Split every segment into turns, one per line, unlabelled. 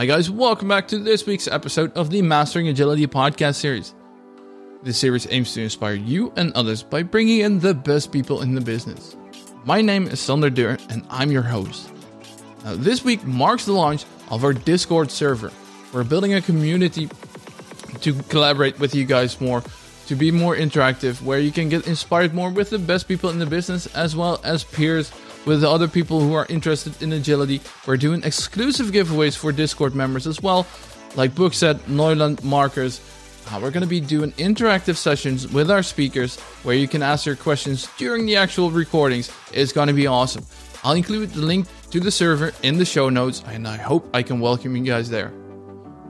Hi, guys, welcome back to this week's episode of the Mastering Agility podcast series. This series aims to inspire you and others by bringing in the best people in the business. My name is Sander Dur, and I'm your host. Now, this week marks the launch of our Discord server. We're building a community to collaborate with you guys more, to be more interactive, where you can get inspired more with the best people in the business as well as peers with other people who are interested in agility. We're doing exclusive giveaways for Discord members as well, like Bookset, Neuland markers. Uh, we're going to be doing interactive sessions with our speakers where you can ask your questions during the actual recordings. It's going to be awesome. I'll include the link to the server in the show notes, and I hope I can welcome you guys there.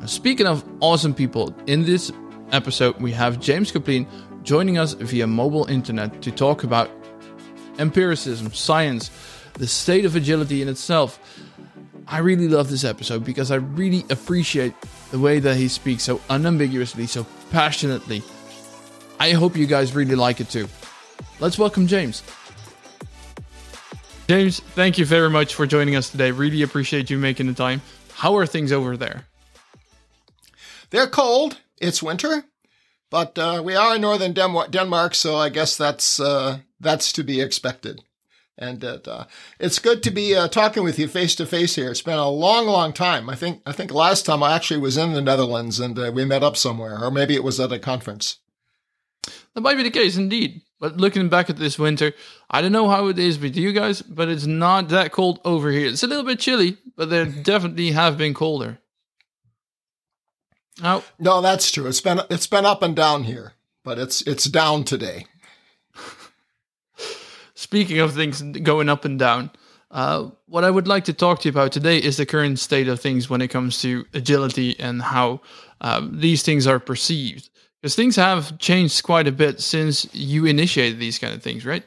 Now, speaking of awesome people, in this episode, we have James Coplien joining us via mobile internet to talk about empiricism, science, the state of agility in itself. I really love this episode because I really appreciate the way that he speaks so unambiguously, so passionately. I hope you guys really like it too. Let's welcome James. James, thank you very much for joining us today. Really appreciate you making the time. How are things over there?
They're cold. It's winter, but uh, we are in northern Dem- Denmark, so I guess that's uh, that's to be expected. And uh, it's good to be uh, talking with you face to face here. It's been a long, long time. I think I think last time I actually was in the Netherlands and uh, we met up somewhere, or maybe it was at a conference.
That might be the case, indeed. But looking back at this winter, I don't know how it is with you guys, but it's not that cold over here. It's a little bit chilly, but there definitely have been colder.
Now, no, that's true. It's been it's been up and down here, but it's it's down today.
Speaking of things going up and down, uh, what I would like to talk to you about today is the current state of things when it comes to agility and how uh, these things are perceived. Because things have changed quite a bit since you initiated these kind of things, right?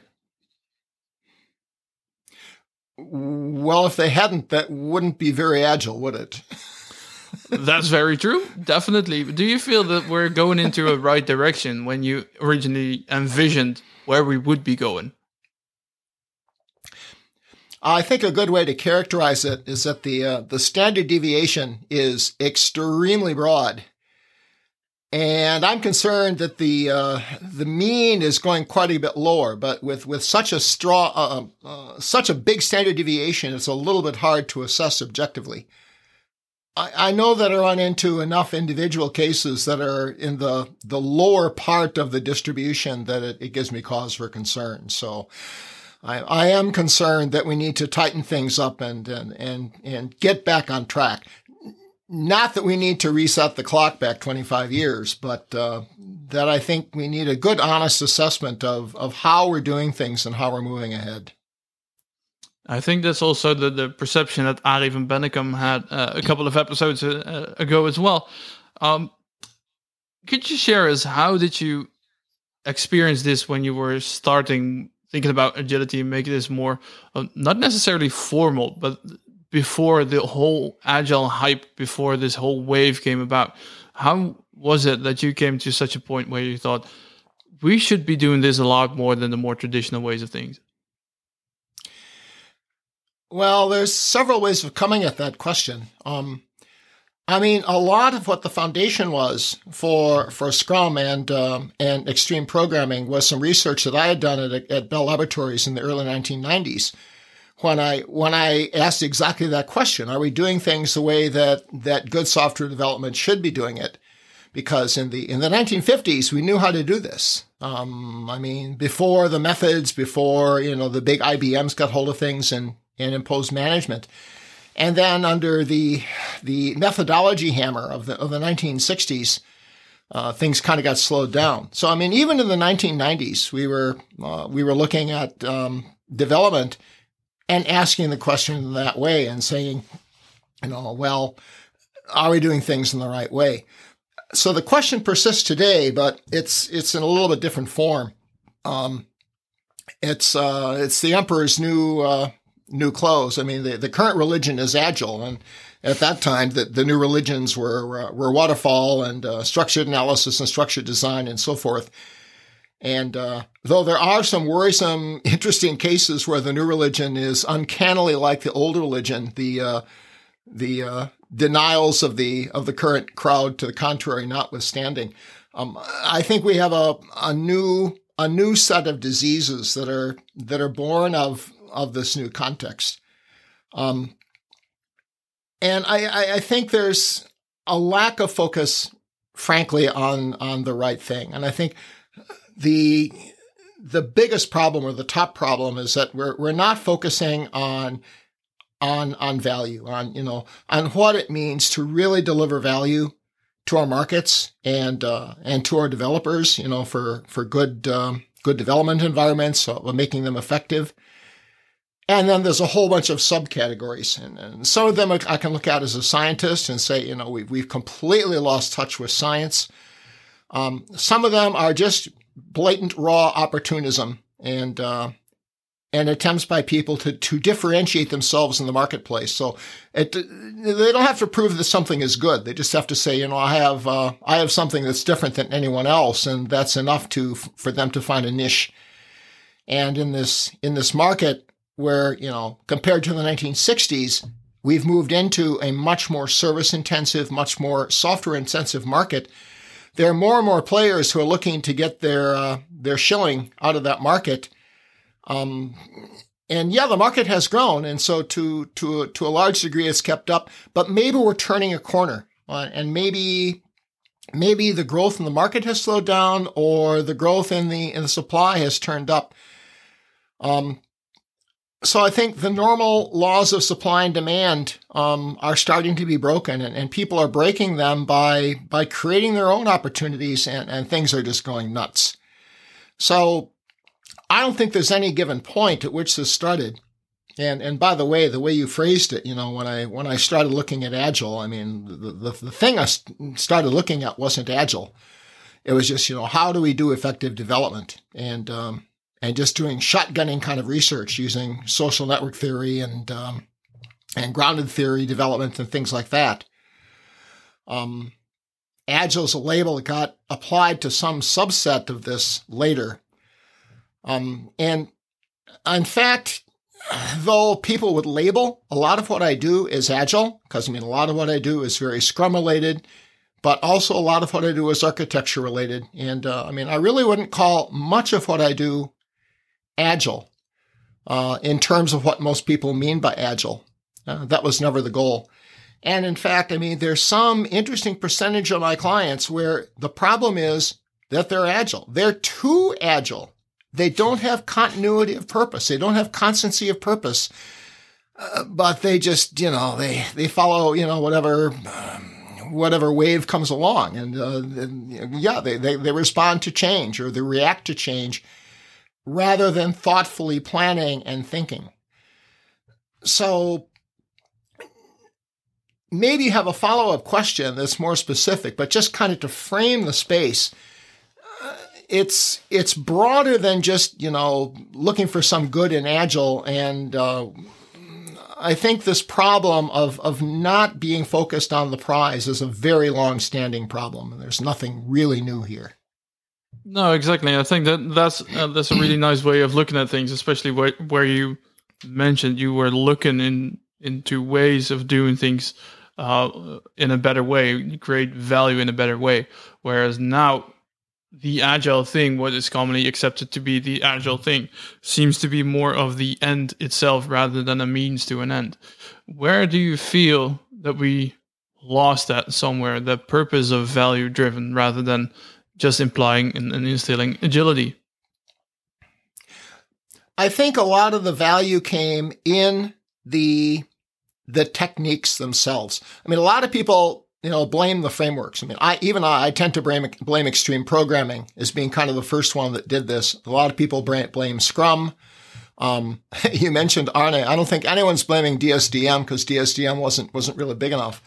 Well, if they hadn't, that wouldn't be very agile, would it?
That's very true. Definitely. Do you feel that we're going into a right direction when you originally envisioned where we would be going?
I think a good way to characterize it is that the uh, the standard deviation is extremely broad, and I'm concerned that the uh, the mean is going quite a bit lower. But with with such a straw uh, uh such a big standard deviation, it's a little bit hard to assess objectively. I, I know that I run into enough individual cases that are in the the lower part of the distribution that it, it gives me cause for concern. So. I, I am concerned that we need to tighten things up and, and, and, and get back on track. Not that we need to reset the clock back 25 years, but uh, that I think we need a good, honest assessment of, of how we're doing things and how we're moving ahead.
I think that's also the, the perception that Arie van Bennekum had uh, a couple of episodes uh, ago as well. Um, could you share us how did you experience this when you were starting thinking about agility and making this more uh, not necessarily formal, but before the whole agile hype, before this whole wave came about, how was it that you came to such a point where you thought we should be doing this a lot more than the more traditional ways of things?
Well, there's several ways of coming at that question. Um, I mean, a lot of what the foundation was for for Scrum and um, and extreme programming was some research that I had done at, at Bell Laboratories in the early 1990s. When I when I asked exactly that question, are we doing things the way that that good software development should be doing it? Because in the in the 1950s, we knew how to do this. Um, I mean, before the methods, before you know the big IBMs got hold of things and and imposed management and then under the the methodology hammer of the of the 1960s, uh, things kind of got slowed down. So I mean, even in the 1990s, we were uh, we were looking at um, development and asking the question in that way and saying, you know, well, are we doing things in the right way? So the question persists today, but it's it's in a little bit different form. Um, it's uh, it's the emperor's new uh, new clothes. I mean, the, the current religion is agile, and at that time, the, the new religions were were waterfall and uh, structured analysis and structured design and so forth. And uh, though there are some worrisome, interesting cases where the new religion is uncannily like the old religion, the uh, the uh, denials of the of the current crowd to the contrary notwithstanding. Um, I think we have a, a new a new set of diseases that are that are born of of this new context. Um, and I, I think there's a lack of focus, frankly, on on the right thing. And I think the the biggest problem or the top problem is that we're we're not focusing on on on value, on you know, on what it means to really deliver value to our markets and uh, and to our developers, you know, for for good um, good development environments, so making them effective. And then there's a whole bunch of subcategories, and, and some of them I can look at as a scientist and say, you know, we've we've completely lost touch with science. Um, some of them are just blatant raw opportunism and uh, and attempts by people to to differentiate themselves in the marketplace. So it, they don't have to prove that something is good. They just have to say, you know, I have uh, I have something that's different than anyone else, and that's enough to for them to find a niche. And in this in this market where you know compared to the 1960s, we've moved into a much more service intensive, much more software intensive market. There are more and more players who are looking to get their uh, their shilling out of that market um, and yeah, the market has grown, and so to to to a large degree, it's kept up. But maybe we're turning a corner, uh, and maybe maybe the growth in the market has slowed down, or the growth in the in the supply has turned up. Um, so I think the normal laws of supply and demand um, are starting to be broken, and, and, people are breaking them by by creating their own opportunities, and, and things are just going nuts. So I don't think there's any given point at which this started. And and by the way, the way you phrased it, you know, when I when I started looking at agile, I mean, the the, the thing I started looking at wasn't agile. It was just you know how do we do effective development and um, and just doing shotgunning kind of research using social network theory and um, and grounded theory development and things like that. Um, agile is a label that got applied to some subset of this later um, and in fact, though people would label a lot of what I do is agile, because I mean, a lot of what I do is very Scrum related, but also a lot of what I do is architecture related. And uh, I mean, I really wouldn't call much of what I do agile uh, in terms of what most people mean by agile. Uh, that was never the goal. And in fact, I mean, there's some interesting percentage of my clients where the problem is that they're agile. They're too agile. They don't have continuity of purpose. They don't have constancy of purpose. Uh, but they just, you know, they, they follow, you know, whatever, um, whatever wave comes along. And, uh, and yeah, they, they, they respond to change or they react to change rather than thoughtfully planning and thinking. So maybe you have a follow up question that's more specific, but just kind of to frame the space it's it's broader than just you know looking for some good in agile and uh, I think this problem of of not being focused on the prize is a very long standing problem and there's nothing really new here.
No, exactly. I think that that's uh, that's a really nice way of looking at things, especially where where you mentioned you were looking in into ways of doing things uh, in a better way, create value in a better way. Whereas now the agile thing, what is commonly accepted to be the agile thing, seems to be more of the end itself rather than a means to an end. Where do you feel that we lost that somewhere, the purpose of value driven rather than just implying and, instilling agility?
I think a lot of the value came in the the techniques themselves. I mean, a lot of people you know, blame the frameworks. I mean, I even I, I, tend to blame blame extreme programming as being kind of the first one that did this. A lot of people blame, blame Scrum. Um, you mentioned Arie. I don't think anyone's blaming DSDM because DSDM wasn't wasn't really big enough.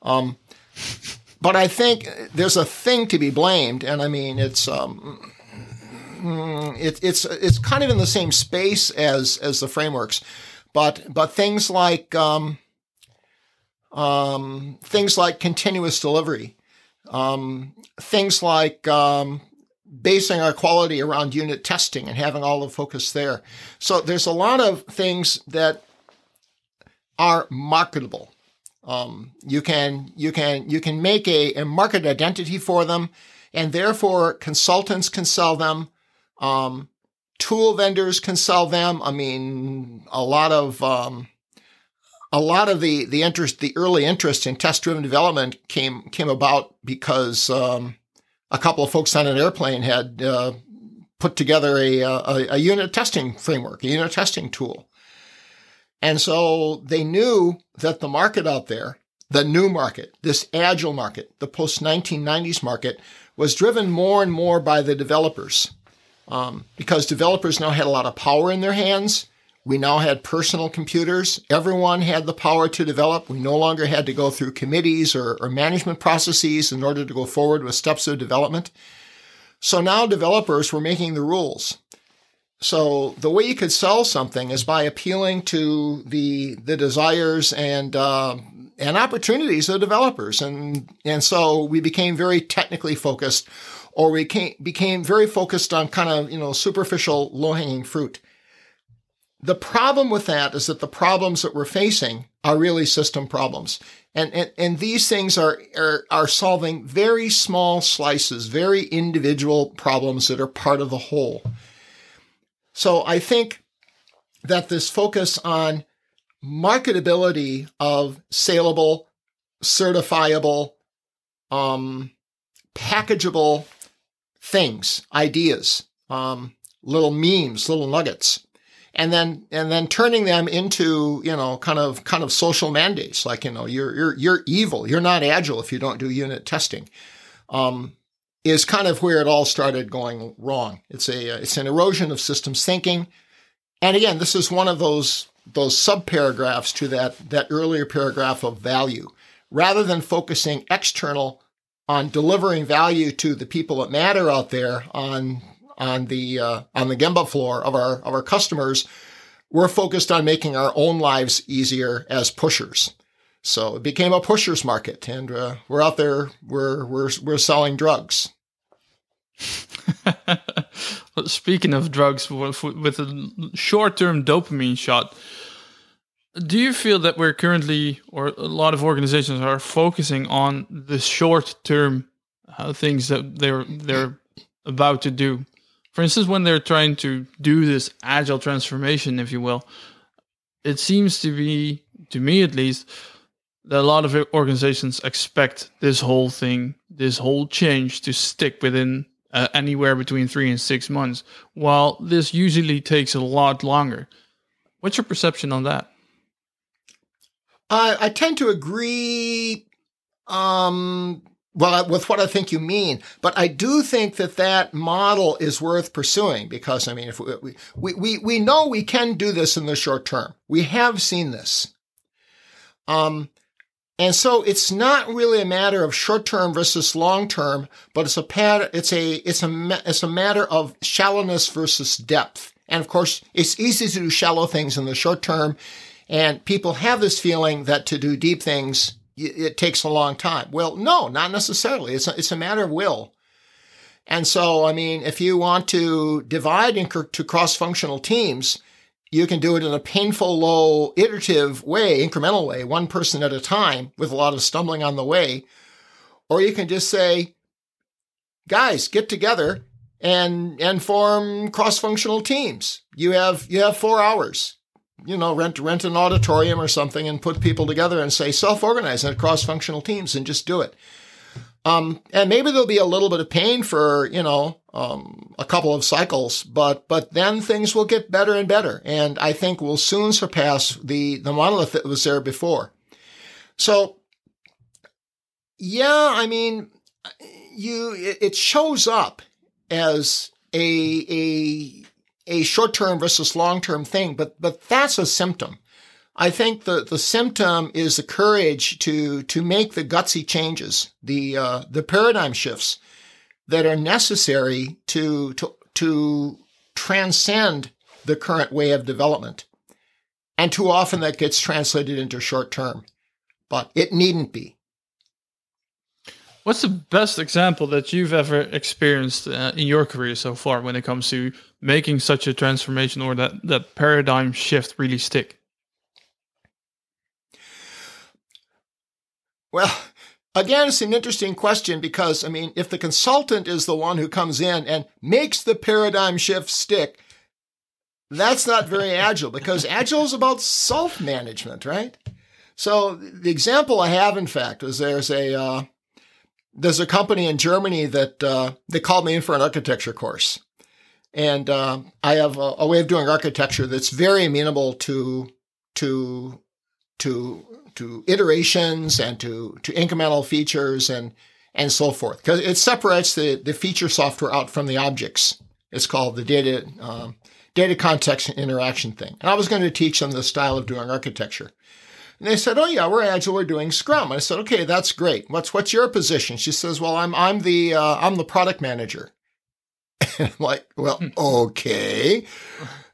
Um, but I think there's a thing to be blamed, and I mean it's um, it, it's it's kind of in the same space as as the frameworks, but but things like um, um, things like continuous delivery, um, things like um, basing our quality around unit testing and having all the focus there. So there's a lot of things that are marketable. Um, you can you can you can make a, a market identity for them, and therefore consultants can sell them. Um, tool vendors can sell them. I mean, a lot of um, a lot of the the interest, the early interest in test driven development came came about because um, a couple of folks on an airplane had uh, put together a, a, a unit testing framework, a unit testing tool, and so they knew that the market out there, the new market, this agile market, the post 1990s market, was driven more and more by the developers. Um, because developers now had a lot of power in their hands. We now had personal computers. Everyone had the power to develop. We no longer had to go through committees or, or management processes in order to go forward with steps of development. So now developers were making the rules. So the way you could sell something is by appealing to the the desires and uh, and opportunities of developers, and and so we became very technically focused, or we came, became very focused on kind of you know superficial low hanging fruit. The problem with that is that the problems that we're facing are really system problems. And, and, and these things are, are, are solving very small slices, very individual problems that are part of the whole. So I think that this focus on marketability of saleable, certifiable, um, packageable things, ideas, um, little memes, little nuggets, and then and then turning them into you know kind of kind of social mandates, like you know you're you're you're evil, you're not agile if you don't do unit testing. Um, is kind of where it all started going wrong. It's a it's an erosion of systems thinking, and again, this is one of those those sub paragraphs to that that earlier paragraph of value. Rather than focusing external on delivering value to the people that matter out there on on the uh, on the Gemba floor of our of our customers, we're focused on making our own lives easier as pushers. So it became a pushers market, and uh, we're out there. We're we're we're selling drugs.
Speaking of drugs, with, a short-term dopamine shot, do you feel that we're currently, or a lot of organizations are focusing on the short-term uh, things that they're they're about to do? For instance, when they're trying to do this agile transformation, if you will, it seems to be, to me at least, that a lot of organizations expect this whole thing, this whole change to stick within uh, anywhere between three and six months, while this usually takes a lot longer. What's your perception on that?
Uh, I tend to agree. Um, well, with what I think you mean, but I do think that that model is worth pursuing because I mean, if we, we, we, we know we can do this in the short term, we have seen this. Um, and so it's not really a matter of short term versus long term, but it's a it's a, it's a, it's a matter of shallowness versus depth. And of course, it's easy to do shallow things in the short term. And people have this feeling that to do deep things, it takes a long time. Well, no, not necessarily. It's a, it's a matter of will. And so, I mean, if you want to divide into cross functional teams, you can do it in a painful, low, iterative way, incremental way, one person at a time with a lot of stumbling on the way. Or you can just say, guys, get together and, and form cross functional teams. You have, you have four hours you know, rent rent an auditorium or something and put people together and say self-organize and cross-functional teams and just do it. Um, and maybe there'll be a little bit of pain for you know um, a couple of cycles, but but then things will get better and better, and I think we'll soon surpass the the monolith that was there before. So, yeah, I mean, you it shows up as a a a short term versus long term thing, but but that's a symptom. I think the, the symptom is the courage to to make the gutsy changes, the uh, the paradigm shifts that are necessary to to to transcend the current way of development. And too often that gets translated into short term, but it needn't be.
What's the best example that you've ever experienced uh, in your career so far when it comes to making such a transformation or that, that paradigm shift really stick?
Well, again, it's an interesting question because, I mean, if the consultant is the one who comes in and makes the paradigm shift stick, that's not very agile because agile is about self management, right? So the example I have, in fact, is there's a uh, there's a company in Germany that uh, they called me in for an architecture course, and uh, I have a, a, way of doing architecture that's very amenable to to to to iterations and to to incremental features and and so forth because it separates the the feature software out from the objects. It's called the data um, data context and interaction thing. And I was going to teach them the style of doing architecture. And they said, "Oh yeah, we're agile. We're doing Scrum." And I said, "Okay, that's great. What's what's your position?" She says, "Well, I'm I'm the uh, I'm the product manager." And I'm like, "Well, hmm. okay."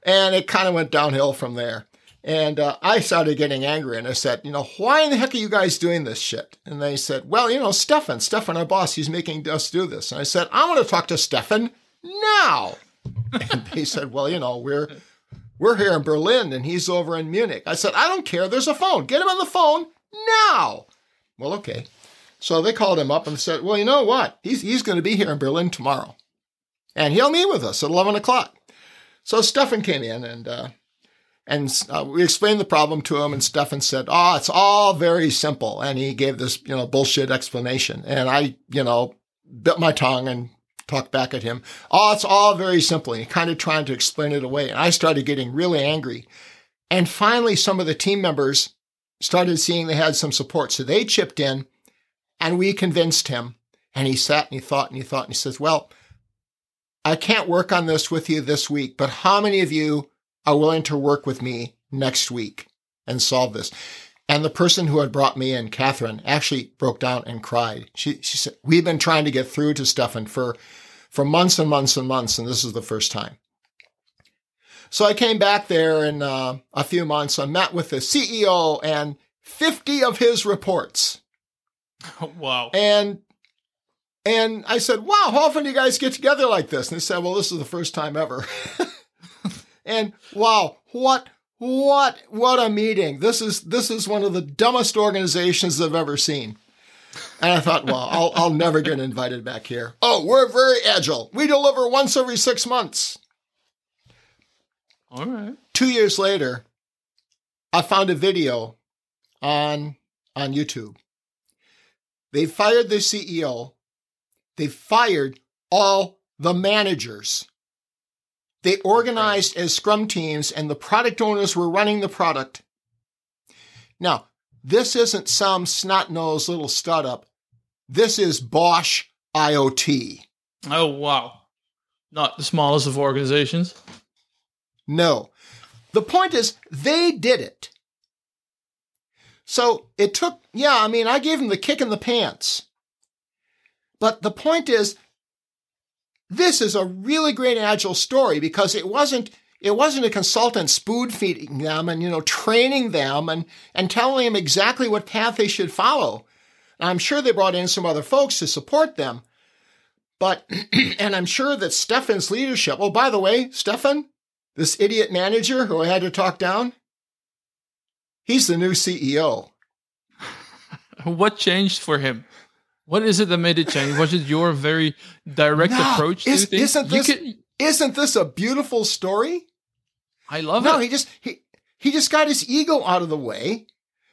And it kind of went downhill from there. And uh, I started getting angry, and I said, "You know, why in the heck are you guys doing this shit?" And they said, "Well, you know, Stefan, Stefan, our boss, he's making us do this." And I said, "I want to talk to Stefan now." and they said, "Well, you know, we're we're here in Berlin and he's over in Munich." I said, "I don't care. There's a phone. Get him on the phone now." Well, okay. So they called him up and said, "Well, you know what? He's he's going to be here in Berlin tomorrow, and he'll meet with us at eleven o'clock." So Stefan came in and uh, and uh, we explained the problem to him, and Stefan said, "Oh, it's all very simple." And he gave this, you know, bullshit explanation. And I, you know, bit my tongue and talked back at him. Oh, it's all very simple. And he kind of trying to explain it away. And I started getting really angry. And finally, some of the team members started seeing they had some support. So they chipped in and we convinced him. And he sat and he thought and he thought and he says, well, I can't work on this with you this week, but how many of you are willing to work with me next week and solve this? And the person who had brought me in, Catherine, actually broke down and cried. She, she said, we've been trying to get through to Stefan for, for months and months and months, and this is the first time. So I came back there in uh, a few months. I met with the CEO and 50 of his reports.
wow.
And and I said, wow, how often do you guys get together like this? And they said, well, this is the first time ever. and wow, what what what a meeting. This is this is one of the dumbest organizations I've ever seen. And I thought, well, I'll, I'll never get invited back here. Oh, we're very agile. We deliver once every six months.
All right.
Two years later, I found a video on on YouTube. They fired the CEO. They fired all the managers. They organized as scrum teams and the product owners were running the product. Now, this isn't some snot nosed little startup. This is Bosch IoT.
Oh, wow. Not the smallest of organizations.
No. The point is, they did it. So it took, yeah, I mean, I gave them the kick in the pants. But the point is, this is a really great agile story because it wasn't it wasn't a consultant spoon feeding them and you know training them and and telling them exactly what path they should follow. I'm sure they brought in some other folks to support them. But and I'm sure that Stefan's leadership. Oh, by the way, Stefan, this idiot manager who I had to talk down, he's the new CEO.
what changed for him? What is it that made it change? Was it your very direct no, approach to is?
Isn't this, can, isn't this a beautiful story?
I love
no,
it.
No, he just he he just got his ego out of the way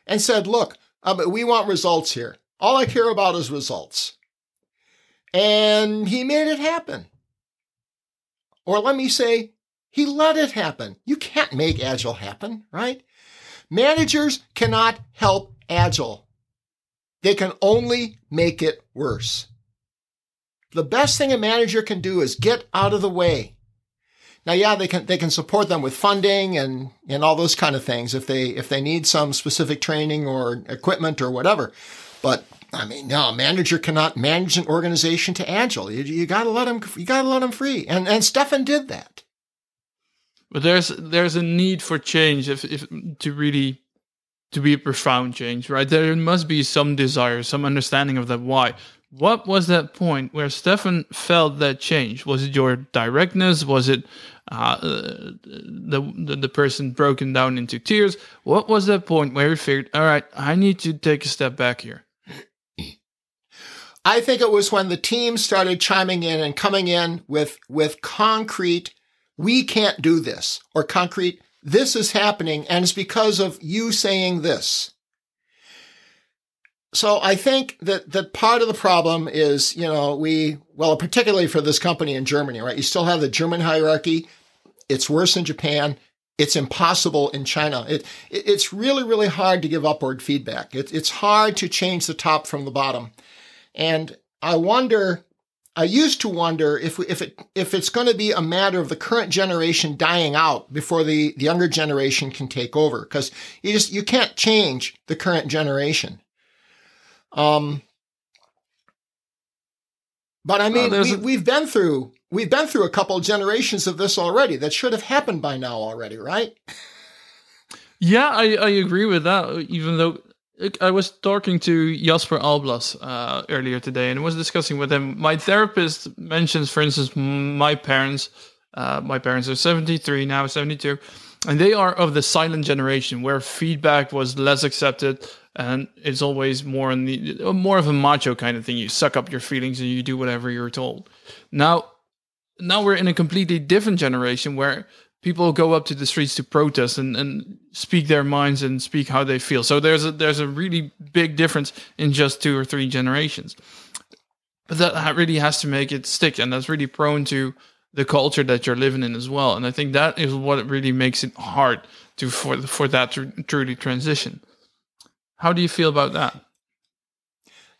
and said, "Look, um, we want results here. All I care about is results." And he made it happen. Or let me say, he let it happen. You can't make Agile happen, right? Managers cannot help Agile. They can only make it worse. The best thing a manager can do is get out of the way. Now, yeah, they can they can support them with funding and and all those kind of things if they if they need some specific training or equipment or whatever. But I mean, no, a manager cannot manage an organization to agile. You, you got to let them you got to let them free. And and Stefan did that.
But there's there's a need for change if, if to really to be a profound change, right? There must be some desire, some understanding of that why. What was that point where Stefan felt that change? Was it your directness? Was it uh, the, the, the person broken down into tears? What was that point where he figured, all right, I need to take a step back here?
I think it was when the team started chiming in and coming in with, with concrete, we can't do this, or concrete, this is happening and it's because of you saying this. So I think that, that part of the problem is, you know, we, well, particularly for this company in Germany, right? You still have the German hierarchy. It's worse in Japan. It's impossible in China. It, it it's really, really hard to give upward feedback. It, it's hard to change the top from the bottom. And I wonder, I used to wonder if if it if it's going to be a matter of the current generation dying out before the, the younger generation can take over because you just you can't change the current generation. Um, but I mean, we, we've been through we've been through a couple of generations of this already. That should have happened by now already, right?
Yeah, I, I agree with that. Even though I was talking to Jasper Alblas uh, earlier today and was discussing with him. My therapist mentions, for instance, my parents. Uh, my parents are 73 now, 72, and they are of the silent generation where feedback was less accepted and it's always more in the more of a macho kind of thing. You suck up your feelings and you do whatever you're told. Now, now we're in a completely different generation where people go up to the streets to protest and, and speak their minds and speak how they feel. So there's a there's a really big difference in just two or three generations. But that really has to make it stick, and that's really prone to the culture that you're living in as well. And I think that is what really makes it hard to for for that to truly transition. How do you feel about that?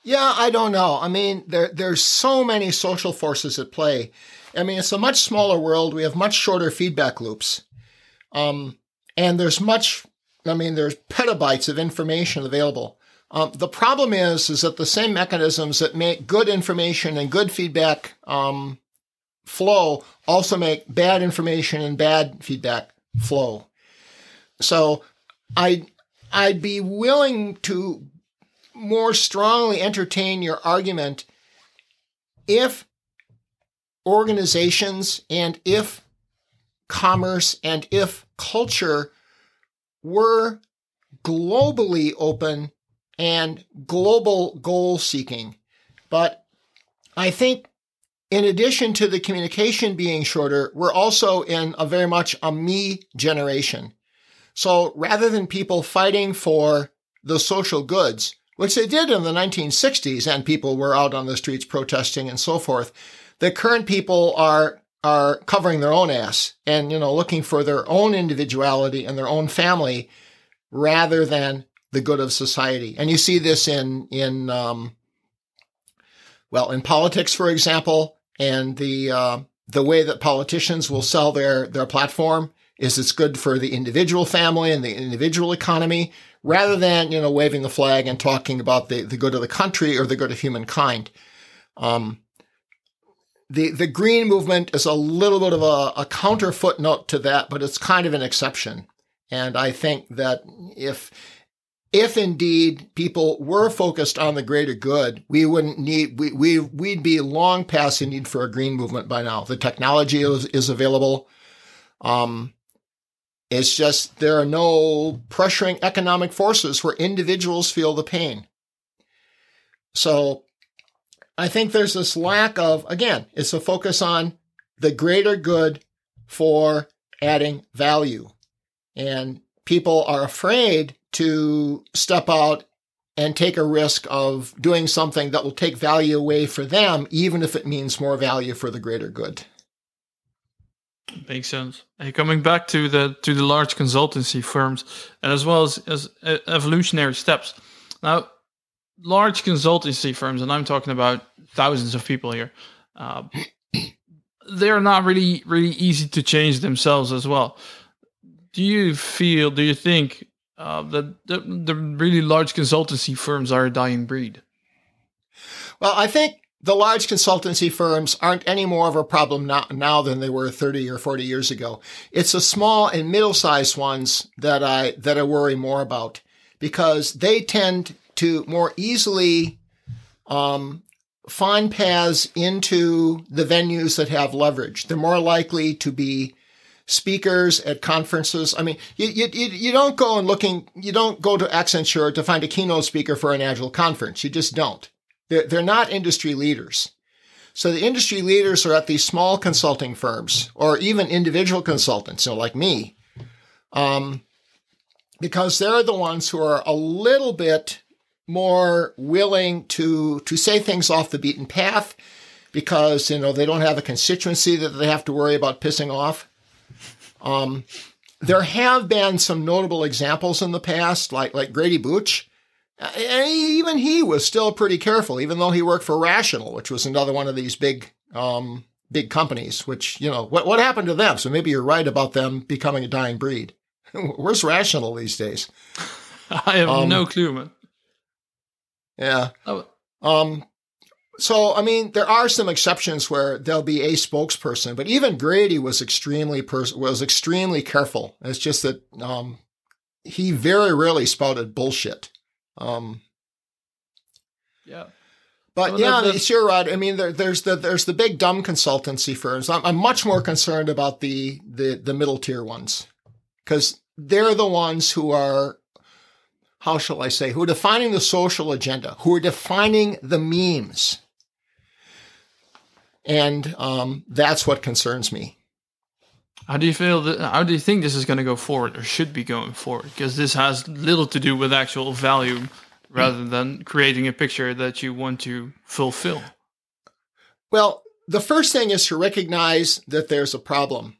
Yeah, I don't know. I mean, there there's so many social forces at play I mean, it's a much smaller world. We have much shorter feedback loops. Um, and there's much, I mean, there's petabytes of information available. Um, the problem is, is that the same mechanisms that make good information and good feedback um, flow also make bad information and bad feedback flow. So I, I'd be willing to more strongly entertain your argument if organizations and if commerce and if culture were globally open and global goal seeking. But I think in addition to the communication being shorter, we're also in a very much a me generation. So rather than people fighting for the social goods, which they did in the 1960s, and people were out on the streets protesting and so forth, the current people are are covering their own ass and you know looking for their own individuality and their own family rather than the good of society. And you see this in in um, well in politics, for example, and the uh, the way that politicians will sell their their platform is it's good for the individual family and the individual economy rather than you know waving the flag and talking about the, the good of the country or the good of humankind. Um, the the green movement is a little bit of a, a counter footnote to that, but it's kind of an exception. And I think that if if indeed people were focused on the greater good, we wouldn't need we, we we'd be long past the need for a green movement by now. The technology is, is available. Um, it's just there are no pressuring economic forces where individuals feel the pain. So I think there's this lack of, again, it's a focus on the greater good for adding value. And people are afraid to step out and take a risk of doing something that will take value away for them, even if it means more value for the greater good.
Makes sense. And coming back to the to the large consultancy firms, and as well as, as uh, evolutionary steps. Now, large consultancy firms, and I'm talking about thousands of people here, uh, they're not really really easy to change themselves as well. Do you feel? Do you think uh, that the, the really large consultancy firms are a dying breed?
Well, I think the large consultancy firms aren't any more of a problem now, now, than they were 30 or 40 years ago. It's the small and middle-sized ones that I that I worry more about because they tend to more easily um, find paths into the venues that have leverage. They're more likely to be speakers at conferences. I mean, you, you, you don't go and looking, you don't go to Accenture to find a keynote speaker for an Agile conference. You just don't. They're, they're not industry leaders. So the industry leaders are at these small consulting firms or even individual consultants, know, like me, um, because they're the ones who are a little bit more willing to to say things off the beaten path because you know they don't have a constituency that they have to worry about pissing off. Um, there have been some notable examples in the past, like like Grady Booch. And even he was still pretty careful, even though he worked for Rational, which was another one of these big um, big companies. Which you know what what happened to them? So maybe you're right about them becoming a dying breed. Where's Rational these days?
I have um, no clue, man.
Yeah. Oh. Um, so, I mean, there are some exceptions where there'll be a spokesperson, but even Grady was extremely pers- was extremely careful. It's just that um, he very rarely spouted bullshit. Um,
yeah.
But well, yeah, sure, Rod. I mean, there, there's the there's the big dumb consultancy firms. I'm, I'm much more concerned about the the the middle tier ones because they're the ones who are how shall I say, who are defining the social agenda, who are defining the memes. And um, that's what concerns me.
How do you feel that? How do you think this is going to go forward, or should be going forward? Because this has little to do with actual value, rather than creating a picture that you want to fulfill.
Well, the first thing is to recognize that there's a problem.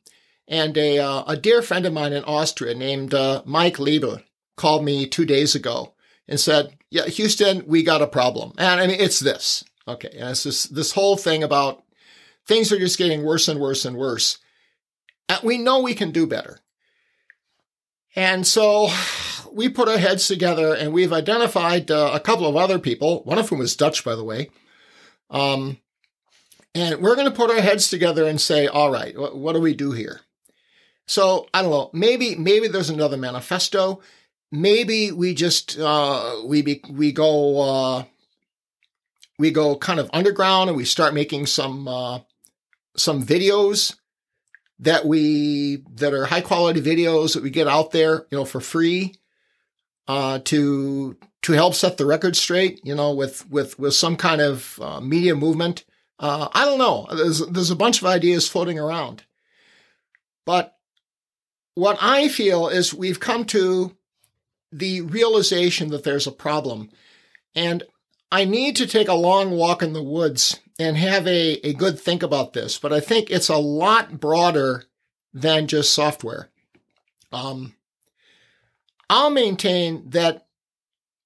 And a, uh, a dear friend of mine in Austria named uh, Mike Liebel called me two days ago and said, "Yeah, Houston, we got a problem." And I mean, it's this. Okay, and it's this this whole thing about things are just getting worse and worse and worse. And we know we can do better. And so we put our heads together and we've identified uh, a couple of other people, one of whom is Dutch, by the way. Um, and we're going to put our heads together and say, all right, what, what do we do here? So I don't know. Maybe maybe there's another manifesto maybe we just uh, we be, we go uh, we go kind of underground and we start making some uh, some videos that we that are high quality videos that we get out there, you know, for free uh, to to help set the record straight, you know, with with with some kind of uh, media movement. Uh, I don't know. There's there's a bunch of ideas floating around, but what I feel is we've come to the realization that there's a problem. And I need to take a long walk in the woods and have a, a good think about this, but I think it's a lot broader than just software. Um, I'll maintain that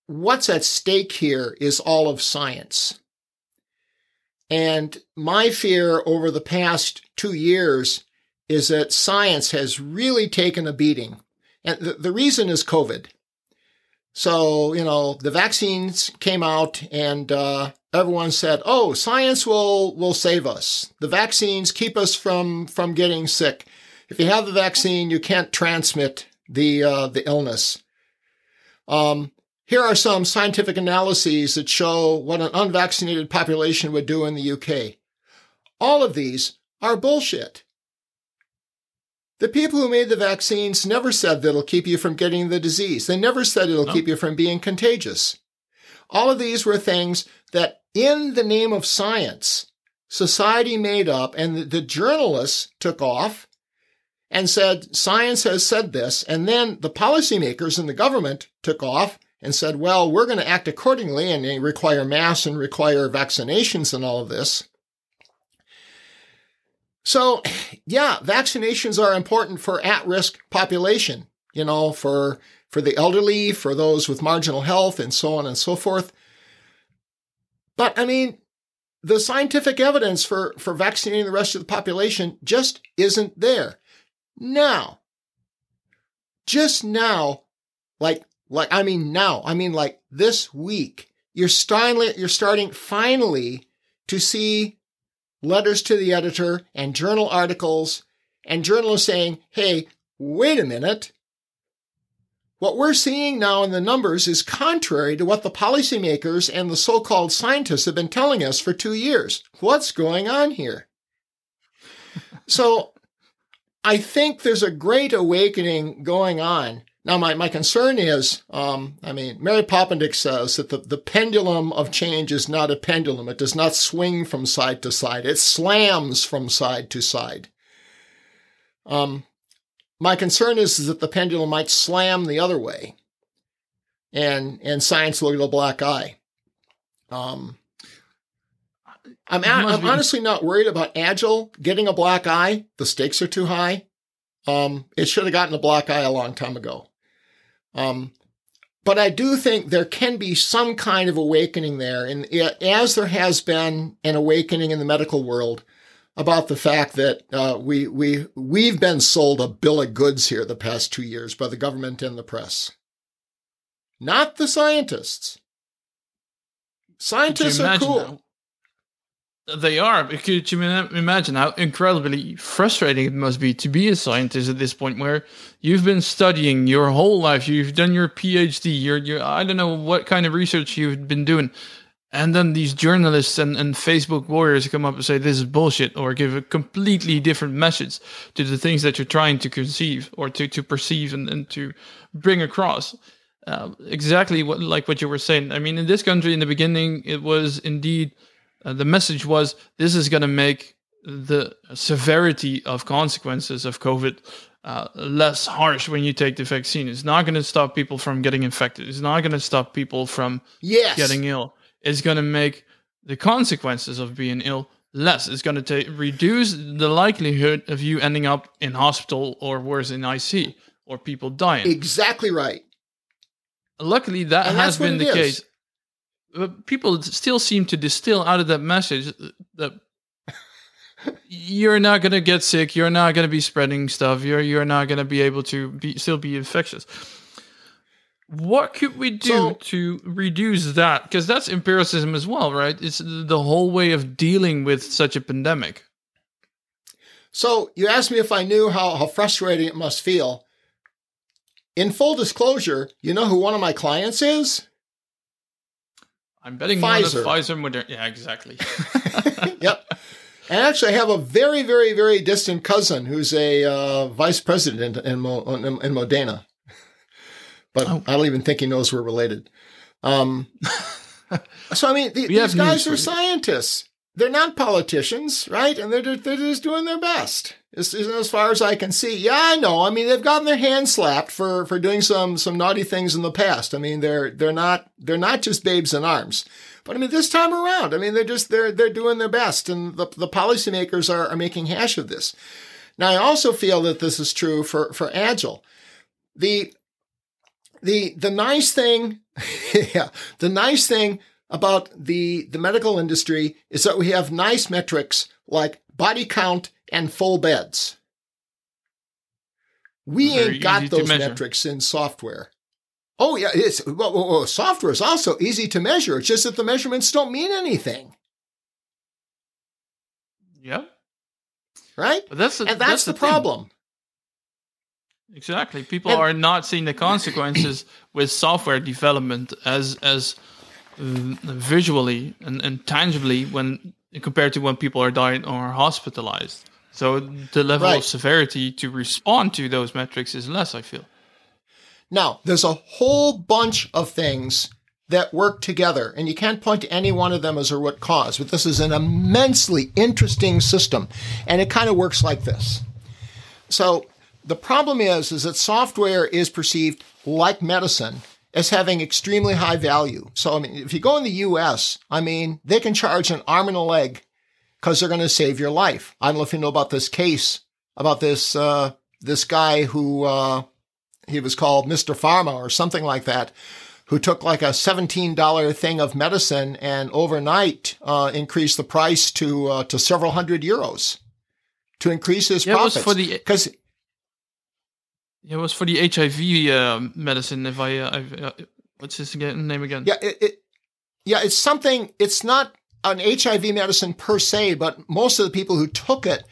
what's at stake here is all of science. And my fear over the past two years is that science has really taken a beating. And the, the reason is COVID. So, you know, the vaccines came out and uh, everyone said, "Oh, science will will save us. The vaccines keep us from from getting sick. If you have the vaccine, you can't transmit the uh, the illness." Um, here are some scientific analyses that show what an unvaccinated population would do in the UK. All of these are bullshit. The people who made the vaccines never said that it'll keep you from getting the disease. They never said it'll no. keep you from being contagious. All of these were things that, in the name of science, society made up, and the, the journalists took off and said, Science has said this. And then the policymakers in the government took off and said, Well, we're going to act accordingly and require masks and require vaccinations and all of this. So, yeah, vaccinations are important for at-risk population, you know, for for the elderly, for those with marginal health and so on and so forth. But I mean, the scientific evidence for for vaccinating the rest of the population just isn't there. Now, just now, like like I mean now, I mean like this week, you're starting you're starting finally to see letters to the editor and journal articles and journalists saying, hey, wait a minute. What we're seeing now in the numbers is contrary to what the policymakers and the so-called scientists have been telling us for two years. What's going on here? so I think there's a great awakening going on. Now, my, my concern is, um, I mean, Mary Poppendieck says that the, the pendulum of change is not a pendulum. It does not swing from side to side. It slams from side to side. Um, my concern is, is that the pendulum might slam the other way and, and science will get a black eye. Um, I'm, a- I'm
be-
honestly not worried about Agile getting a black eye. The stakes are too high. Um, it should have gotten a black eye a long time ago. Um, but I do think there can be some kind of awakening there, and as there has been an awakening in the medical world about the fact that uh, we we we've been sold a bill of goods here the past two years by the government and the press, not the scientists. Scientists are cool.
They are. Could you ima- imagine how incredibly frustrating it must be to be a scientist at this point, where you've been studying your whole life, you've done your PhD, you're, you're I don't know what kind of research you've been doing, and then these journalists and, and Facebook warriors come up and say this is bullshit, or give a completely different message to the things that you're trying to conceive or to to perceive and, and to bring across uh, exactly what like what you were saying. I mean, in this country, in the beginning, it was indeed uh, the message was this is going to make the severity of consequences of COVID uh, less harsh when you take the vaccine. It's not going to stop people from getting infected. It's not going to stop people from
Yes,
getting ill. It's going to make the consequences of being ill less. It's going to ta- reduce the likelihood of you ending up in hospital or worse in IC or people dying
exactly right.
luckily that
And
has been the
is.
case Uh, people still seem to distill out of that message that you're not going to get sick you're not going to be spreading stuff you're you're not going to be able to be still be infectious what could we do
So-
to reduce that because that's empiricism as well right it's the whole way of dealing with such a pandemic
So you asked me if I knew how, how frustrating it must feel. In full disclosure, you know who one of my clients is?
I'm betting
Pfizer.
pfizer Moderna. yeah exactly
yep. And actually, I have a very, very, very distant cousin who's a uh, vice president in, Mo, in Moderna. But
Oh.
I don't even think he knows we're related. Um, so, I mean, the, these guys are scientists. They're not politicians, right? And they're, they're just doing their best, as, as far as I can see. Yeah, I know. I mean, they've gotten their hands slapped for, for doing some, some naughty things in the past. I mean, they're, they're not, they're not just babes in arms. But I mean, this time around, I mean, they're just they're they're doing their best, and the the policymakers are, are making hash of this. Now, I also feel that this is true for for Agile. The the the nice thing, yeah, the nice thing about the the medical industry is that we have nice metrics like body count and full beds. We
Very
ain't got those metrics in software. Oh yeah, it's well, well, well, software is also easy to measure. It's just that the measurements don't mean anything,
yeah
right?
but that's,
And that's, the,
thing.
problem.
Exactly. People
And-
are not seeing the consequences with software development as as mm, visually and, and tangibly when compared to when people are dying or hospitalized. So the level
Right.
of severity to respond to those metrics is less, I feel.
Now, there's a whole bunch of things that work together, and you can't point to any one of them as a root cause, but this is an immensely interesting system, and it kind of works like this. So the problem is, is that software is perceived like medicine as having extremely high value. So, I mean, if you go in the US, I mean, they can charge an arm and a leg because they're going to save your life. I don't know if you know about this case about this, uh, this guy who, uh, he was called Mr. Pharma or something like that, who took like a $17 thing of medicine and overnight, uh, increased the price to, uh, to several hundred euros to increase his
Yeah,
profits.
for
because
It was for the HIV uh, medicine. If I, uh, I uh, what's his again, name again?
Yeah, it, it yeah, it's something. It's not an HIV medicine per se, but most of the people who took it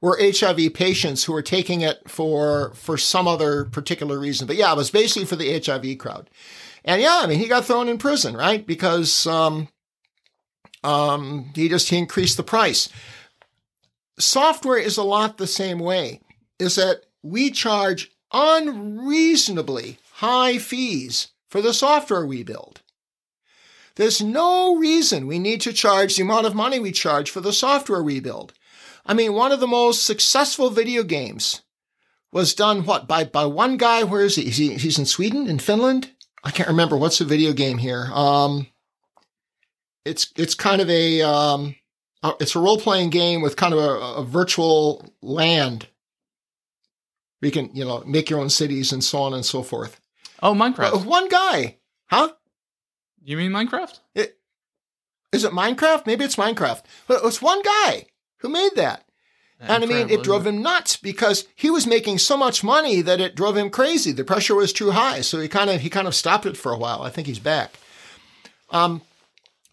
were HIV patients who were taking it for for some other particular reason. But yeah, it was basically for the HIV crowd. And yeah, I mean, he got thrown in prison, right? Because um, um, he just he increased the price. Software is a lot the same way. Is that we charge unreasonably high fees for the software we build. There's no reason we need to charge the amount of money we charge for the software we build. I mean, one of the most successful video games was done what by by one guy. Where is he? He he's in Sweden, in Finland. I can't remember what's the video game here. Um, it's it's kind of a um, it's a role playing game with kind of a, a virtual land. You can you know make your own cities and so on and so forth.
Oh, Minecraft.
But one guy, huh?
You mean Minecraft?
It, is it Minecraft? Maybe it's Minecraft. But it was one guy who made that. And I mean, it drove him nuts because he was making so much money that it drove him crazy. The pressure was too high, so he kind of he kind of stopped it for a while. I think he's back. Um,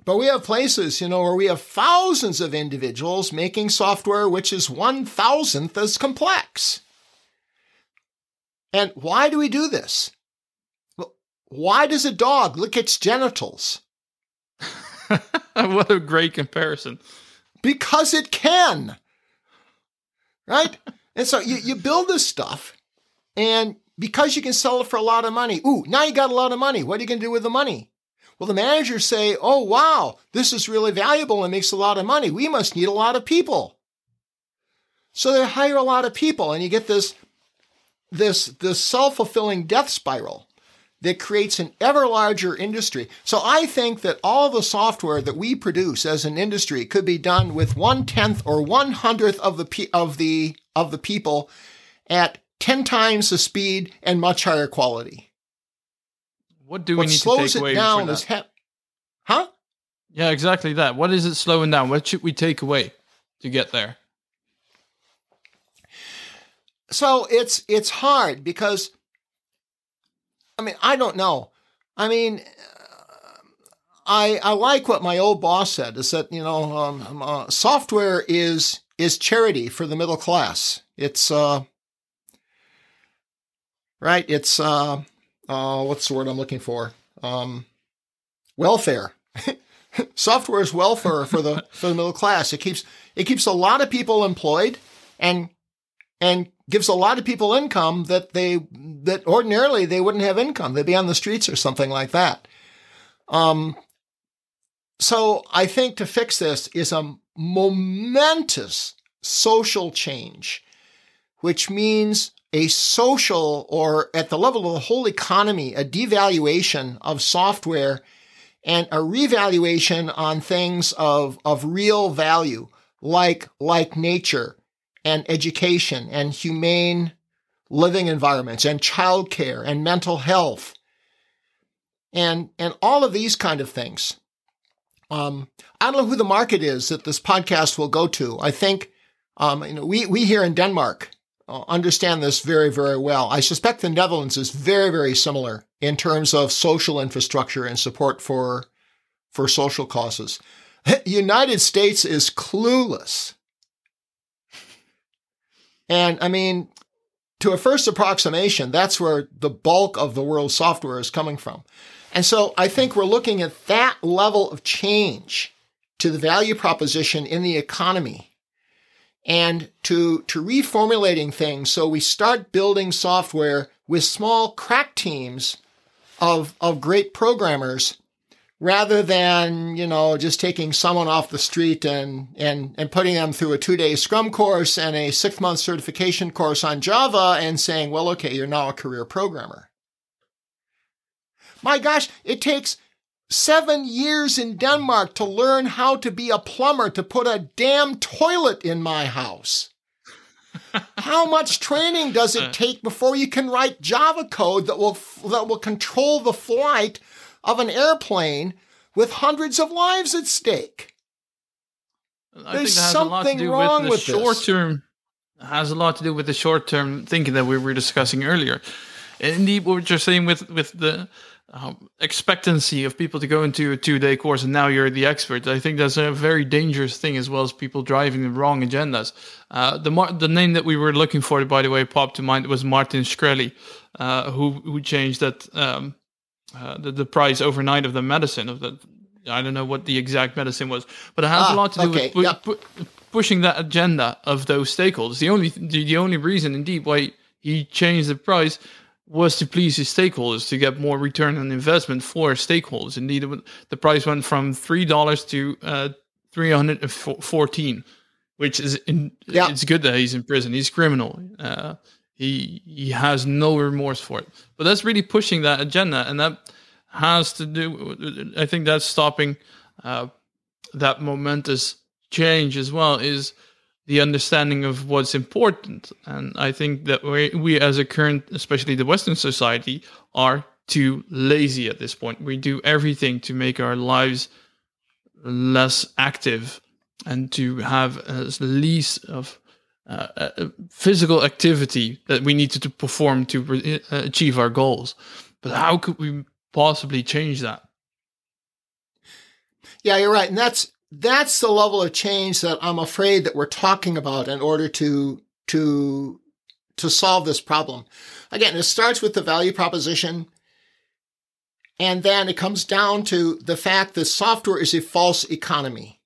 but we have places, you know, where we have thousands of individuals making software which is one thousandth as complex. And why do we do this? Why does a dog lick its genitals?
what a great comparison.
Because it can. Right? and so you, you build this stuff, and because you can sell it for a lot of money, ooh, now you got a lot of money. What are you going to do with the money? Well, the managers say, oh, wow, this is really valuable and makes a lot of money. We must need a lot of people. So they hire a lot of people, and you get this, this, this self fulfilling death spiral that creates an ever larger industry. So I think that all the software that we produce as an industry could be done with one tenth or one hundredth of the of the of the people at ten times the speed and much higher quality.
What do we what need to take away down from that?
huh?
Yeah, exactly that. What is it slowing down? What should we take away to get there?
So it's it's hard because I mean, I don't know. I mean, I I like what my old boss said. Is that you know, um, um, uh, software is is charity for the middle class. It's uh, right. It's uh, uh, what's the word I'm looking for? Um, welfare. software is welfare for the for the middle class. It keeps it keeps a lot of people employed and and gives a lot of people income that they that ordinarily they wouldn't have income. They'd be on the streets or something like that. Um, so I think to fix this is a momentous social change, which means a social or at the level of the whole economy, a devaluation of software and a revaluation on things of, of real value, like, like nature, and education and humane living environments and childcare and mental health and and all of these kind of things. Um, I don't know who the market is that this podcast will go to. I think um, you know we we here in Denmark uh, understand this very very well. I suspect the Netherlands is very very similar in terms of social infrastructure and support for for social causes. United States is clueless and I mean, to a first approximation, that's where the bulk of the world's software is coming from. And so I think we're looking at that level of change to the value proposition in the economy and to, to reformulating things so we start building software with small crack teams of, of great programmers rather than you know just taking someone off the street and and and putting them through a two day scrum course and a six month certification course on java and saying well okay you're now a career programmer. My gosh it takes seven years in denmark to learn how to be a plumber to put a damn toilet in my house. How much training does it uh. take before you can write java code that will that will control the flight of an airplane with hundreds of lives at stake.
I There's something wrong with, with the short term. Has a lot to do with the short term thinking that we were discussing earlier. Indeed, what you're saying with with the um, expectancy of people to go into a two day course and now you're the expert. I think that's a very dangerous thing as well as people driving the wrong agendas. Uh, the the name that we were looking for, by the way, popped to mind was Martin Shkreli, uh, who who changed that um, uh, the, the price overnight of the medicine of the I don't know what the exact medicine was, but it has ah, a lot to do okay. with pu- yep. pu- pushing that agenda of those stakeholders. The only the, the only reason, indeed, why he changed the price was to please his stakeholders to get more return on investment for stakeholders. Indeed, the price went from three dollars to uh, three hundred and fourteen, which is in, yeah. it's good that he's in prison. He's criminal. Uh, he he has no remorse for it. But that's really pushing that agenda, and that has to do. I think that's stopping uh, that momentous change as well. Is the understanding of what's important. And I think that we, we as a current, especially the Western society, are too lazy at this point. We do everything to make our lives less active and to have as least of uh, uh, physical activity that we need to, perform to re- uh, achieve our goals. But how could we possibly change that?
Yeah, you're right. And that's that's the level of change that I'm afraid that we're talking about in order to to to solve this problem. Again, it starts with the value proposition and then it comes down to the fact that software is a false economy.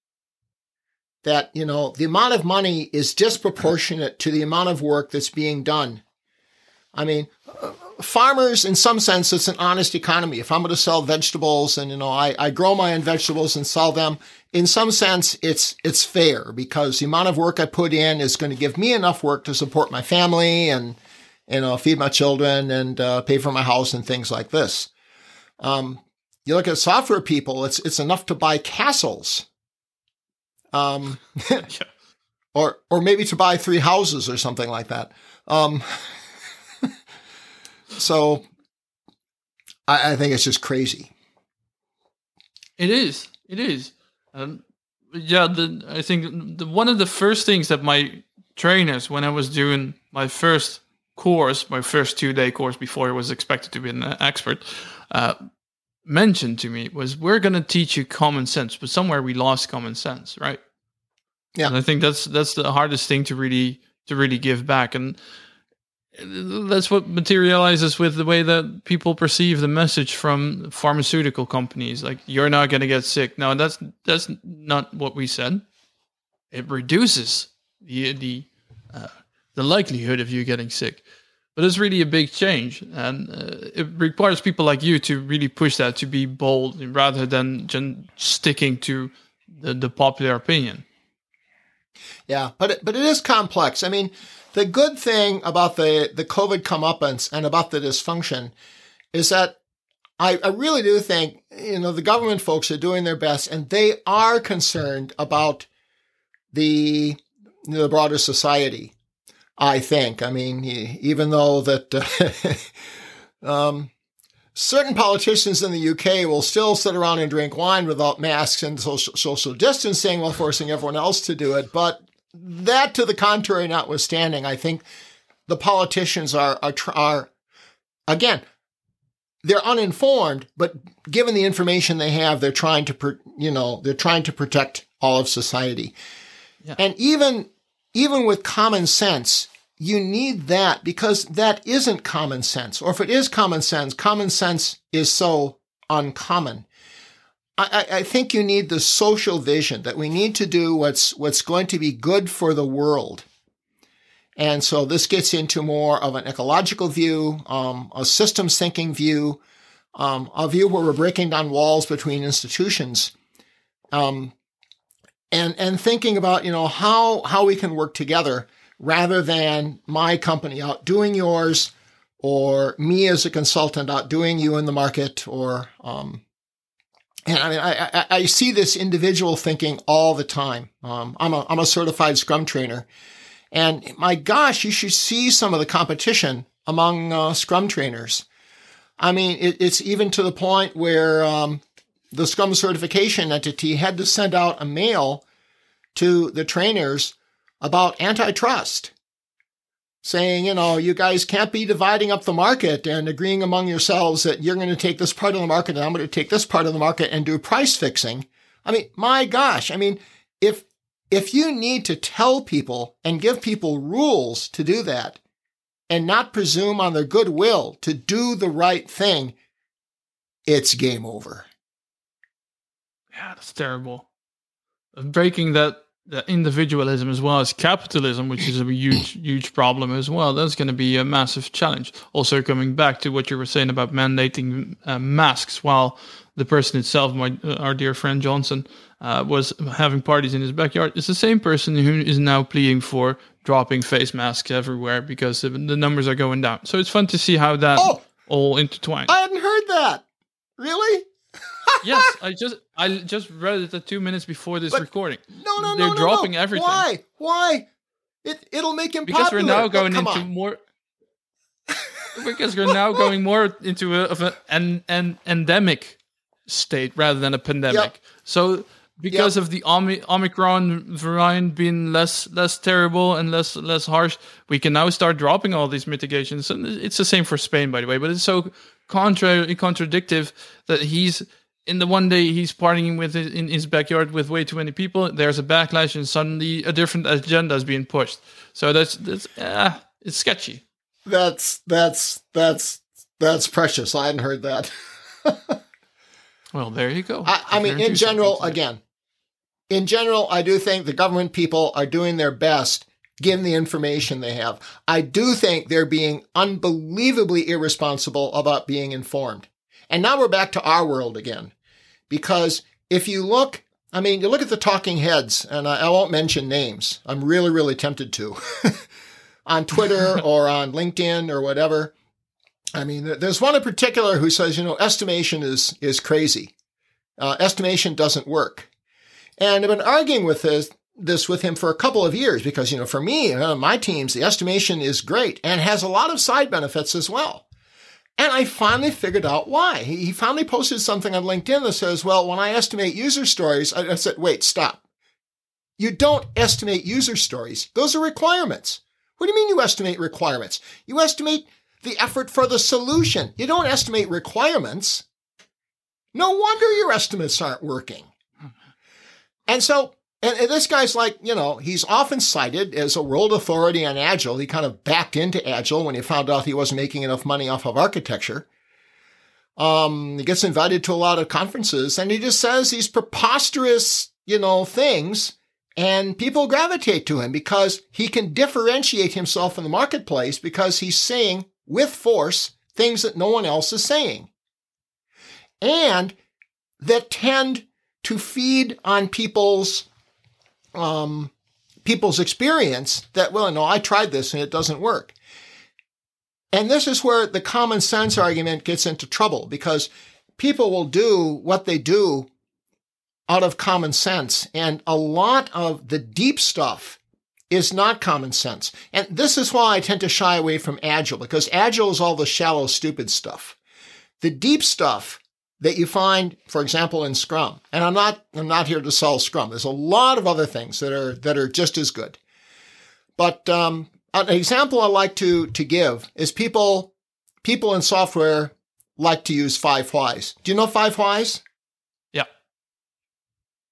That, you know, the amount of money is disproportionate to the amount of work that's being done. I mean, farmers, in some sense, it's an honest economy. If I'm going to sell vegetables and, you know, I, I grow my own vegetables and sell them, in some sense, it's, it's fair because the amount of work I put in is going to give me enough work to support my family and, you know, feed my children and uh, pay for my house and things like this. Um, you look at software people, it's, it's enough to buy castles. Um, yeah. or, or maybe to buy three houses or something like that. Um, so I, I, think it's just crazy.
It is. It is. Um, yeah, the, I think the, one of the first things that my trainers, when I was doing my first course, my first two day course before I was expected to be an expert, uh, mentioned to me was, "We're going to teach you common sense," but somewhere we lost common sense, right? Yeah, and I think that's that's the hardest thing to really to really give back, and that's what materializes with the way that people perceive the message from pharmaceutical companies. Like you're not going to get sick. No that's that's not what we said. It reduces the the uh, the likelihood of you getting sick. But it's really a big change. And uh, it requires people like you to really push that to be bold rather than just sticking to the, the popular opinion
yeah but it, but it is complex i mean the good thing about the, the COVID comeuppance and about the dysfunction is that I, I really do think, you know, the government folks are doing their best and they are concerned about the, the broader society. I think. I mean, even though that, uh, um, certain politicians in the UK will still sit around and drink wine without masks and social, social distancing while forcing everyone else to do it. But that to the contrary notwithstanding, I think the politicians are, are, are again, they're uninformed, but given the information they have, they're trying to, you know, they're trying to protect all of society. Yeah. And even, even with common sense, you need that because that isn't common sense. Or if it is common sense, common sense is so uncommon. I, I think you need the social vision that we need to do what's what's going to be good for the world. And so this gets into more of an ecological view, um, a systems thinking view, um, a view where we're breaking down walls between institutions, um, and and thinking about you know how how we can work together rather than my company outdoing yours, or me as a consultant outdoing you in the market, or um, and I mean, I, I, I, see this individual thinking all the time. Um, I'm a, I'm a certified scrum trainer. And my gosh, you should see some of the competition among uh, scrum trainers. I mean, it, it's even to the point where um, the scrum certification entity had to send out a mail to the trainers about antitrust saying, you know, you guys can't be dividing up the market and agreeing among yourselves that you're going to take this part of the market and I'm going to take this part of the market and do price fixing. I mean, my gosh. I mean, if, if you need to tell people and give people rules to do that and not presume on their goodwill to do the right thing, it's game over.
Yeah, that's terrible. Breaking that the individualism as well as capitalism, which is a huge, huge problem as well. That's going to be a massive challenge. Also, coming back to what you were saying about mandating uh, masks, while the person itself, my uh, our dear friend Johnson, uh, was having parties in his backyard, it's the same person who is now pleading for dropping face masks everywhere because the numbers are going down. So it's fun to see how that oh, all intertwines.
I hadn't heard that. Really?
Yes, I just I just read it the two minutes before this but recording.
No, no,
They're
no,
dropping
no.
everything.
Why? Why? It it'll make him
because
popular.
we're now going
oh,
into
on.
more. because we're now going more into a, of an, an endemic state rather than a pandemic.
Yep.
So because
Yep.
of the Omi- Omicron variant being less less terrible and less less harsh, we can now start dropping all these mitigations. And it's the same for Spain, by the way. But it's so contra contradictive that he's in the one day he's partying with his, in his backyard with way too many people. There's a backlash, and suddenly a different agenda is being pushed. So that's that's uh, it's sketchy.
That's that's that's that's precious. I hadn't heard that.
Well, there you go.
I, I mean, in general, again, in general, I do think the government people are doing their best given the information they have. I do think they're being unbelievably irresponsible about being informed. And now we're back to our world again. Because if you look, I mean, you look at the talking heads, and I, I won't mention names. I'm really, really tempted to. on Twitter or on LinkedIn or whatever. I mean, there's one in particular who says, you know, estimation is is crazy. Uh, estimation doesn't work. And I've been arguing with this, this with him for a couple of years because, you know, for me, uh, my teams, the estimation is great and has a lot of side benefits as well. And I finally figured out why. He, finally posted something on LinkedIn that says, well, when I estimate user stories, I said, wait, stop. You don't estimate user stories. Those are requirements. What do you mean you estimate requirements? You estimate the effort for the solution. You don't estimate requirements. No wonder your estimates aren't working. And so, and, and this guy's like, you know, he's often cited as a world authority on Agile. He kind of backed into Agile when he found out he wasn't making enough money off of architecture. Um, he gets invited to a lot of conferences and he just says these preposterous, you know, things and people gravitate to him because he can differentiate himself in the marketplace because he's saying with force things that no one else is saying. And that tend to feed on people's um, people's experience that, well, no, I tried this and it doesn't work. And this is where the common sense argument gets into trouble because people will do what they do out of common sense. And a lot of the deep stuff is not common sense. And this is why I tend to shy away from Agile because Agile is all the shallow, stupid stuff. The deep stuff that you find, for example, in Scrum, and I'm not, I'm not here to sell Scrum. There's a lot of other things that are, that are just as good. But, um, an example I like to, to give is people, people in software like to use five whys. Do you know five whys?
Yeah.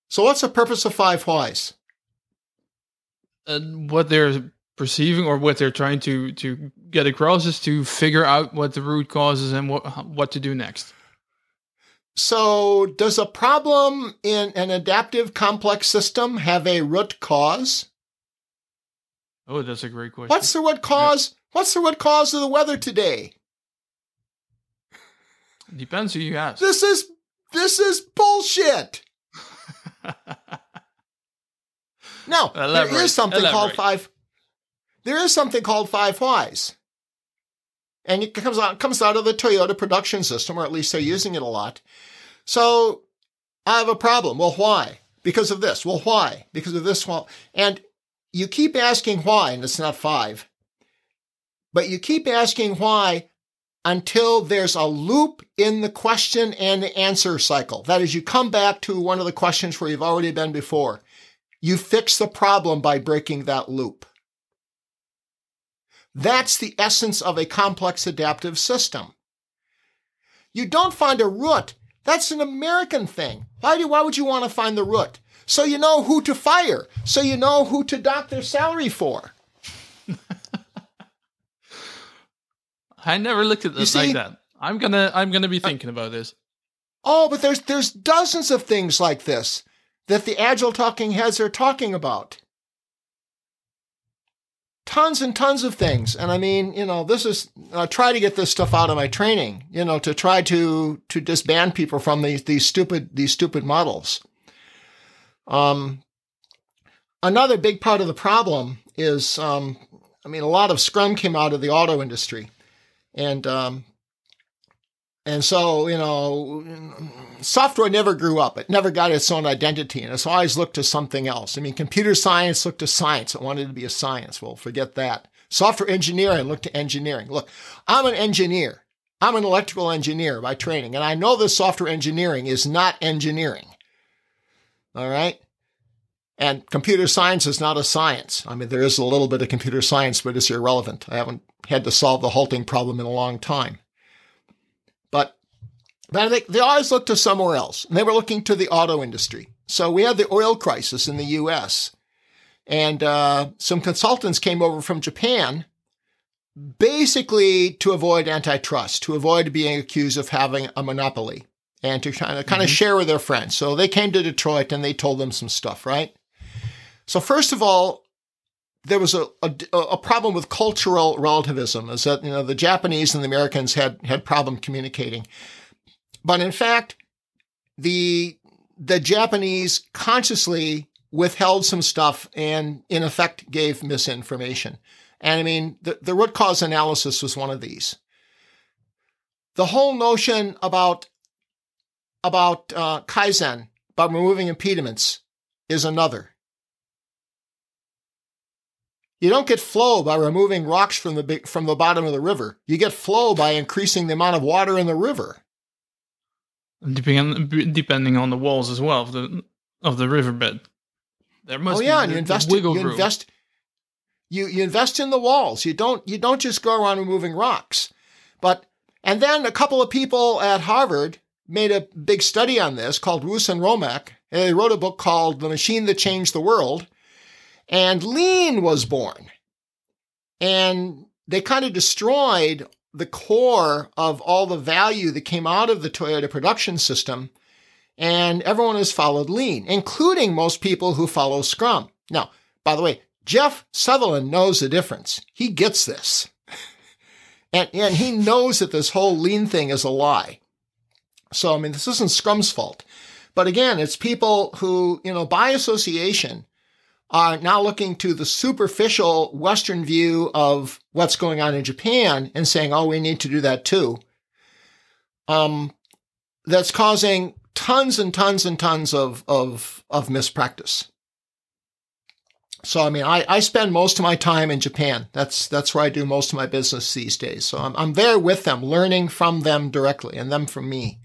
So what's the purpose of five whys?
uh, what they're perceiving or what they're trying to to get across is to figure out what the root causes and what what to do next.
So does a problem in an adaptive complex system have a root cause?
Oh, that's a great question.
What's the root cause? What's the root cause of the weather today?
Depends who you ask.
This is this is bullshit. Now, there
Elaborate.
is something called five. There is something called five whys, and it comes out comes out of the Toyota production system, or at least they're using it a lot. So I have a problem. Well, why? Because of this. Well, why? Because of this. Well, and you keep asking why, and it's not five, but you keep asking why until there's a loop in the question and the answer cycle. That is, you come back to one of the questions where you've already been before. You fix the problem by breaking that loop. That's the essence of a complex adaptive system. You don't find a root. That's an American thing. Why do, why would you want to find the root? So you know who to fire. So you know who to dock their salary for.
I never looked at this like that. I'm gonna I'm gonna be thinking about this.
Oh, but there's there's dozens of things like this. that the agile talking heads are talking about? Tons and tons of things. And I mean, you know, this is, try to get this stuff out of my training, you know, to try to, to disband people from these, these stupid, these stupid models. Um, another big part of the problem is, um, I mean, a lot of Scrum came out of the auto industry. And, um, and so, you know, software never grew up. It never got its own identity and it's always looked to something else. I mean, computer science looked to science. It wanted to be a science. Well, forget that. Software engineering looked to engineering. Look, I'm an engineer. I'm an electrical engineer by training, and I know that software engineering is not engineering. All right. And computer science is not a science. I mean, there is a little bit of computer science, but it's irrelevant. I haven't had to solve the halting problem in a long time. But, they, they always looked to somewhere else. And they were looking to the auto industry. So we had the oil crisis in the US. And uh, some consultants came over from Japan basically to avoid antitrust, to avoid being accused of having a monopoly and to kind of, kind mm-hmm. share with their friends. So they came to Detroit and they told them some stuff, right? So first of all, there was a, a, a, problem with cultural relativism, is that you know the Japanese and the Americans had had problem communicating, but in fact, the the Japanese consciously withheld some stuff and in effect gave misinformation. And I mean, the, the root cause analysis was one of these. The whole notion about about uh, kaizen, about removing impediments, is another. You don't get flow by removing rocks from the from the bottom of the river. You get flow by increasing the amount of water in the river.
Depending depending on the walls as well of the of the riverbed.
There must oh yeah, and you invest you room. invest you you invest in the walls. You don't you don't just go around removing rocks. But and then a couple of people at Harvard made a big study on this called Roos and Womack. And they wrote a book called The Machine That Changed the World. And lean was born. And they kind of destroyed the core of all the value that came out of the Toyota production system. And everyone has followed lean, including most people who follow Scrum. Now, by the way, Jeff Sutherland knows the difference. He gets this. and, and he knows that this whole lean thing is a lie. So, I mean, this isn't Scrum's fault. But again, it's people who, you know, by association are now looking to the superficial Western view of what's going on in Japan and saying, oh, we need to do that too. Um, that's causing tons and tons and tons of, of, of mispractice. So, I mean, I, I spend most of my time in Japan. That's, that's where I do most of my business these days. So I'm, I'm there with them, learning from them directly and them from me.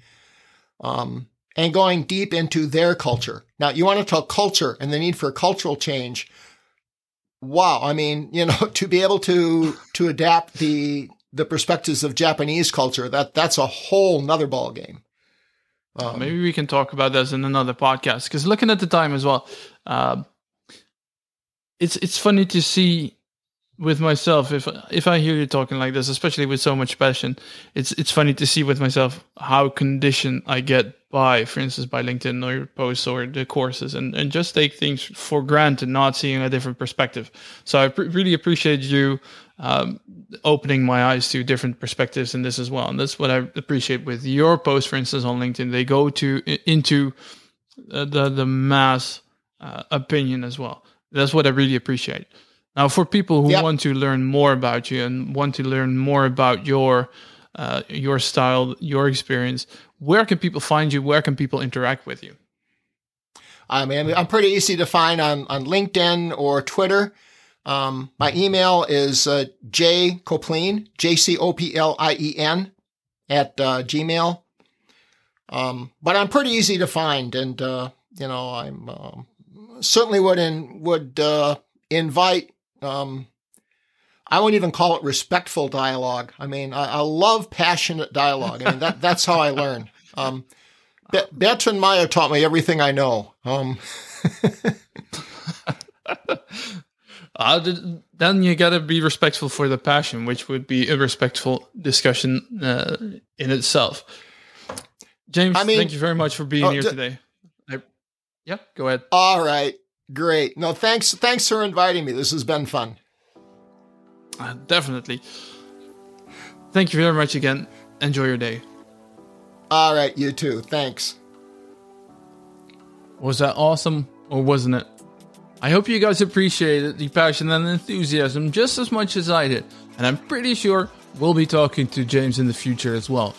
Um, and going deep into their culture. Now, you want to talk culture and the need for cultural change. Wow. I mean, you know, to be able to, to adapt the, the perspectives of Japanese culture, that, that's a whole nother ball game.
Um, Maybe we can talk about this in another podcast because looking at the time as well, uh, it's it's funny to see with myself if if I hear you talking like this, especially with so much passion, it's it's funny to see with myself how conditioned I get by, for instance, by LinkedIn or your posts or the courses, and and just take things for granted, not seeing a different perspective. So I pr- really appreciate you um, opening my eyes to different perspectives in this as well, and that's what I appreciate with your posts, for instance, on LinkedIn. They go to into uh, the the mass uh, opinion as well. That's what I really appreciate. Now, for people who yep. want to learn more about you and want to learn more about your uh, your style, your experience, where can people find you? Where can people interact with you?
I mean, I'm pretty easy to find on, on LinkedIn or Twitter. Um, my email is uh, jcoplien, J-C-O-P-L-I-E-N, at uh, Gmail. Um, but I'm pretty easy to find, and uh, you know, I'm um, certainly would in, would uh, invite um, I won't even call it respectful dialogue. I mean, I, I love passionate dialogue. I mean, that, that's how I learn. Um, Be- Bertrand Meyer taught me everything I know. Um,
uh, then you got to be respectful for the passion, which would be a respectful discussion uh, in itself. James, I mean, thank you very much for being oh, here d- today. Yeah, go ahead.
All right. Great. No, thanks. Thanks for inviting me. This has been fun.
Uh, definitely. Thank you very much again. Enjoy your day.
All right. You too. Thanks.
Was that awesome or wasn't it? I hope you guys appreciated the passion and enthusiasm just as much as I did, and I'm pretty sure we'll be talking to James in the future as well.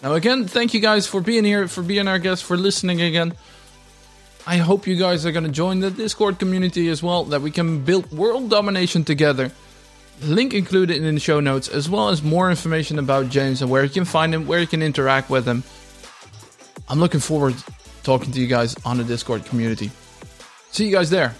Now, again, thank you guys for being here, for being our guests, for listening again. I hope you guys are going to join the Discord community as well, that we can build world domination together. Link included in the show notes, as well as more information about James and where you can find him, where you can interact with him. I'm looking forward to talking to you guys on the Discord community. See you guys there.